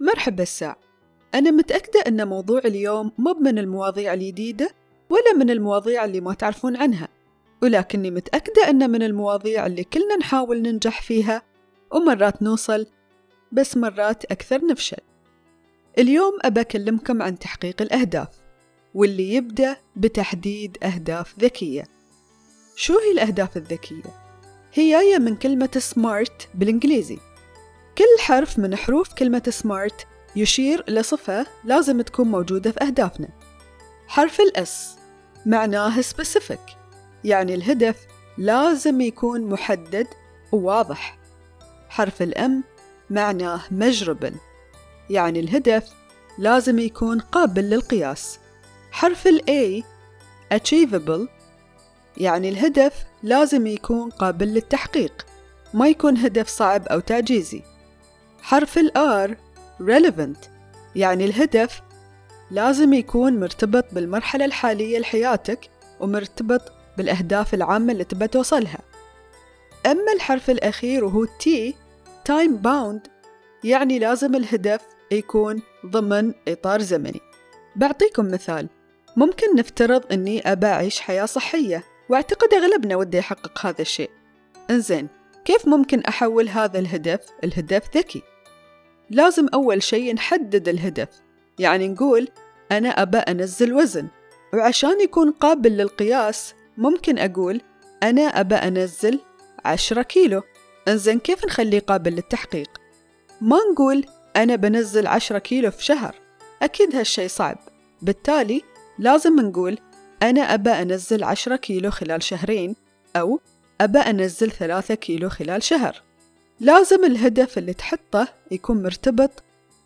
مرحبا الساع أنا متأكدة أن موضوع اليوم مو من المواضيع الجديدة ولا من المواضيع اللي ما تعرفون عنها ولكني متأكدة أن من المواضيع اللي كلنا نحاول ننجح فيها ومرات نوصل بس مرات أكثر نفشل. اليوم أبى أكلمكم عن تحقيق الأهداف واللي يبدأ بتحديد أهداف ذكية. شو هي الأهداف الذكية؟ هي جاية من كلمة سمارت بالإنجليزي. كل حرف من حروف كلمة سمارت يشير لصفة لازم تكون موجودة في أهدافنا. حرف الأس معناه specific يعني الهدف لازم يكون محدد وواضح. حرف الأم معناه measurable يعني الهدف لازم يكون قابل للقياس. حرف ال A achievable يعني الهدف لازم يكون قابل للتحقيق ما يكون هدف صعب أو تعجيزي. حرف ال R relevant يعني الهدف لازم يكون مرتبط بالمرحلة الحالية لحياتك ومرتبط بالأهداف العامة اللي تبى توصلها. أما الحرف الأخير وهو T time bound يعني لازم الهدف يكون ضمن إطار زمني. بعطيكم مثال ممكن نفترض أني أبى أعيش حياة صحية وأعتقد أغلبنا وده يحقق هذا الشيء. إنزين كيف ممكن أحول هذا الهدف؟ الهدف ذكي؟ لازم أول شيء نحدد الهدف. يعني نقول أنا أبى أنزل وزن. وعشان يكون قابل للقياس ممكن أقول أنا أبى أنزل عشرة كيلو. إنزين كيف نخليه قابل للتحقيق؟ ما نقول أنا بنزل عشرة كيلو في شهر. أكيد هالشي صعب. بالتالي لازم نقول أنا أبى أنزل عشرة كيلو خلال شهرين أو أبى أنزل ثلاثة كيلو خلال شهر. لازم الهدف اللي تحطه يكون مرتبط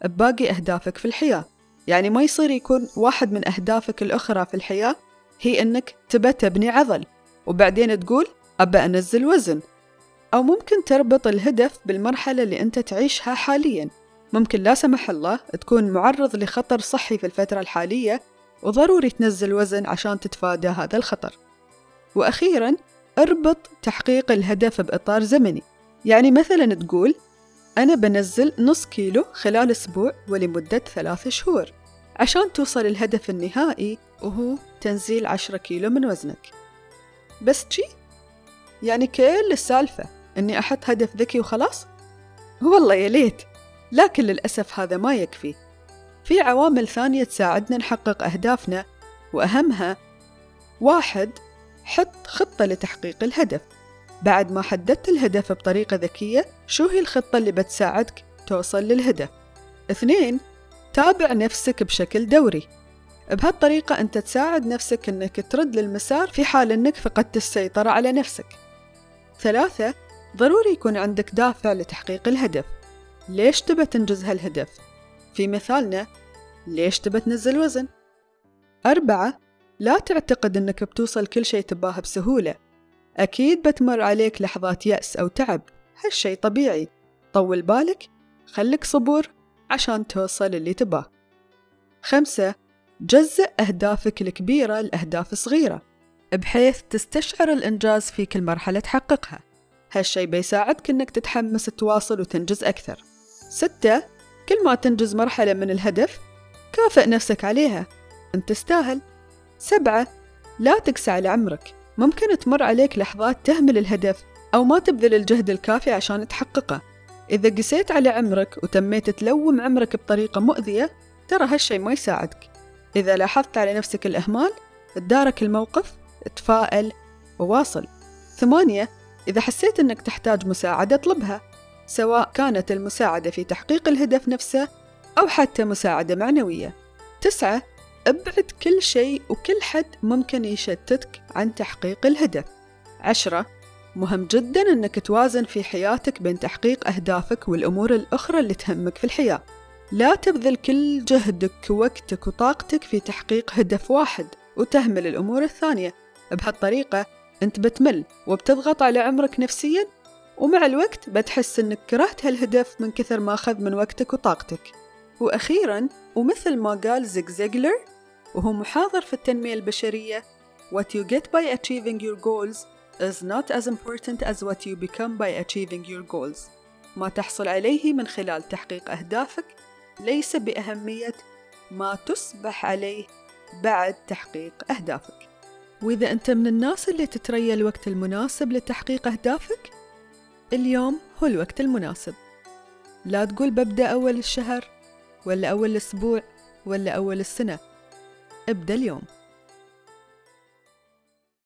بباقي أهدافك في الحياة. يعني ما يصير يكون واحد من أهدافك الأخرى في الحياة هي أنك تبى تبني عضل. وبعدين تقول أبى أنزل وزن. أو ممكن تربط الهدف بالمرحلة اللي أنت تعيشها حالياً. ممكن لا سمح الله تكون معرض لخطر صحي في الفترة الحالية وضروري تنزل وزن عشان تتفادى هذا الخطر. وأخيراً أربط تحقيق الهدف بإطار زمني. يعني مثلا تقول أنا بنزل نص كيلو خلال أسبوع ولمدة ثلاث شهور. عشان توصل الهدف النهائي وهو تنزيل عشرة كيلو من وزنك. بس جي يعني كل السالفة إني أحط هدف ذكي وخلاص؟ والله يا ليت. لكن للأسف هذا ما يكفي. في عوامل ثانية تساعدنا نحقق أهدافنا وأهمها واحد حط خطة لتحقيق الهدف. بعد ما حددت الهدف بطريقة ذكية شو هي الخطة اللي بتساعدك توصل للهدف؟ اثنين تابع نفسك بشكل دوري. بهالطريقة أنت تساعد نفسك أنك ترد للمسار في حال أنك فقدت السيطرة على نفسك. ثلاثة ضروري يكون عندك دافع لتحقيق الهدف. ليش تبى تنجز هالهدف؟ في مثالنا ليش تبى تنزل وزن؟ أربعة لا تعتقد أنك بتوصل كل شيء تباه بسهولة. أكيد بتمر عليك لحظات يأس أو تعب. هالشي طبيعي. طول بالك خلك صبور عشان توصل اللي تباه خمسة جزء أهدافك الكبيرة لأهداف صغيرة بحيث تستشعر الإنجاز في كل مرحلة تحققها. هالشي بيساعدك إنك تتحمس تواصل وتنجز أكثر. ستة كل ما تنجز مرحلة من الهدف كافئ نفسك عليها. أنت تستاهل. سبعة. لا تقسى على عمرك. ممكن تمر عليك لحظات تهمل الهدف أو ما تبذل الجهد الكافي عشان تحققه. إذا قسيت على عمرك وتميت تلوم عمرك بطريقة مؤذية ترى هالشي ما يساعدك. إذا لاحظت على نفسك الإهمال تدارك الموقف تفائل وواصل. ثمانية. إذا حسيت أنك تحتاج مساعدة اطلبها. سواء كانت المساعدة في تحقيق الهدف نفسه أو حتى مساعدة معنوية. تسعة. أبعد كل شيء وكل حد ممكن يشتتك عن تحقيق الهدف. عشرة مهم جدا أنك توازن في حياتك بين تحقيق أهدافك والأمور الأخرى اللي تهمك في الحياة. لا تبذل كل جهدك ووقتك وطاقتك في تحقيق هدف واحد وتهمل الأمور الثانية. بهالطريقة أنت بتمل وبتضغط على عمرك نفسيا ومع الوقت بتحس أنك كرهت هالهدف من كثر ما أخذ من وقتك وطاقتك. وأخيرا ومثل ما قال زيغ زيغلر وهو محاضر في التنمية البشرية. What you get by achieving your goals is not as important as what you become by achieving your goals. ما تحصل عليه من خلال تحقيق أهدافك ليس بأهمية ما تصبح عليه بعد تحقيق أهدافك. وإذا أنت من الناس اللي تتريى الوقت المناسب لتحقيق أهدافك اليوم هو الوقت المناسب. لا تقول ببدأ أول الشهر ولا أول الأسبوع ولا أول السنة. ابدأ اليوم.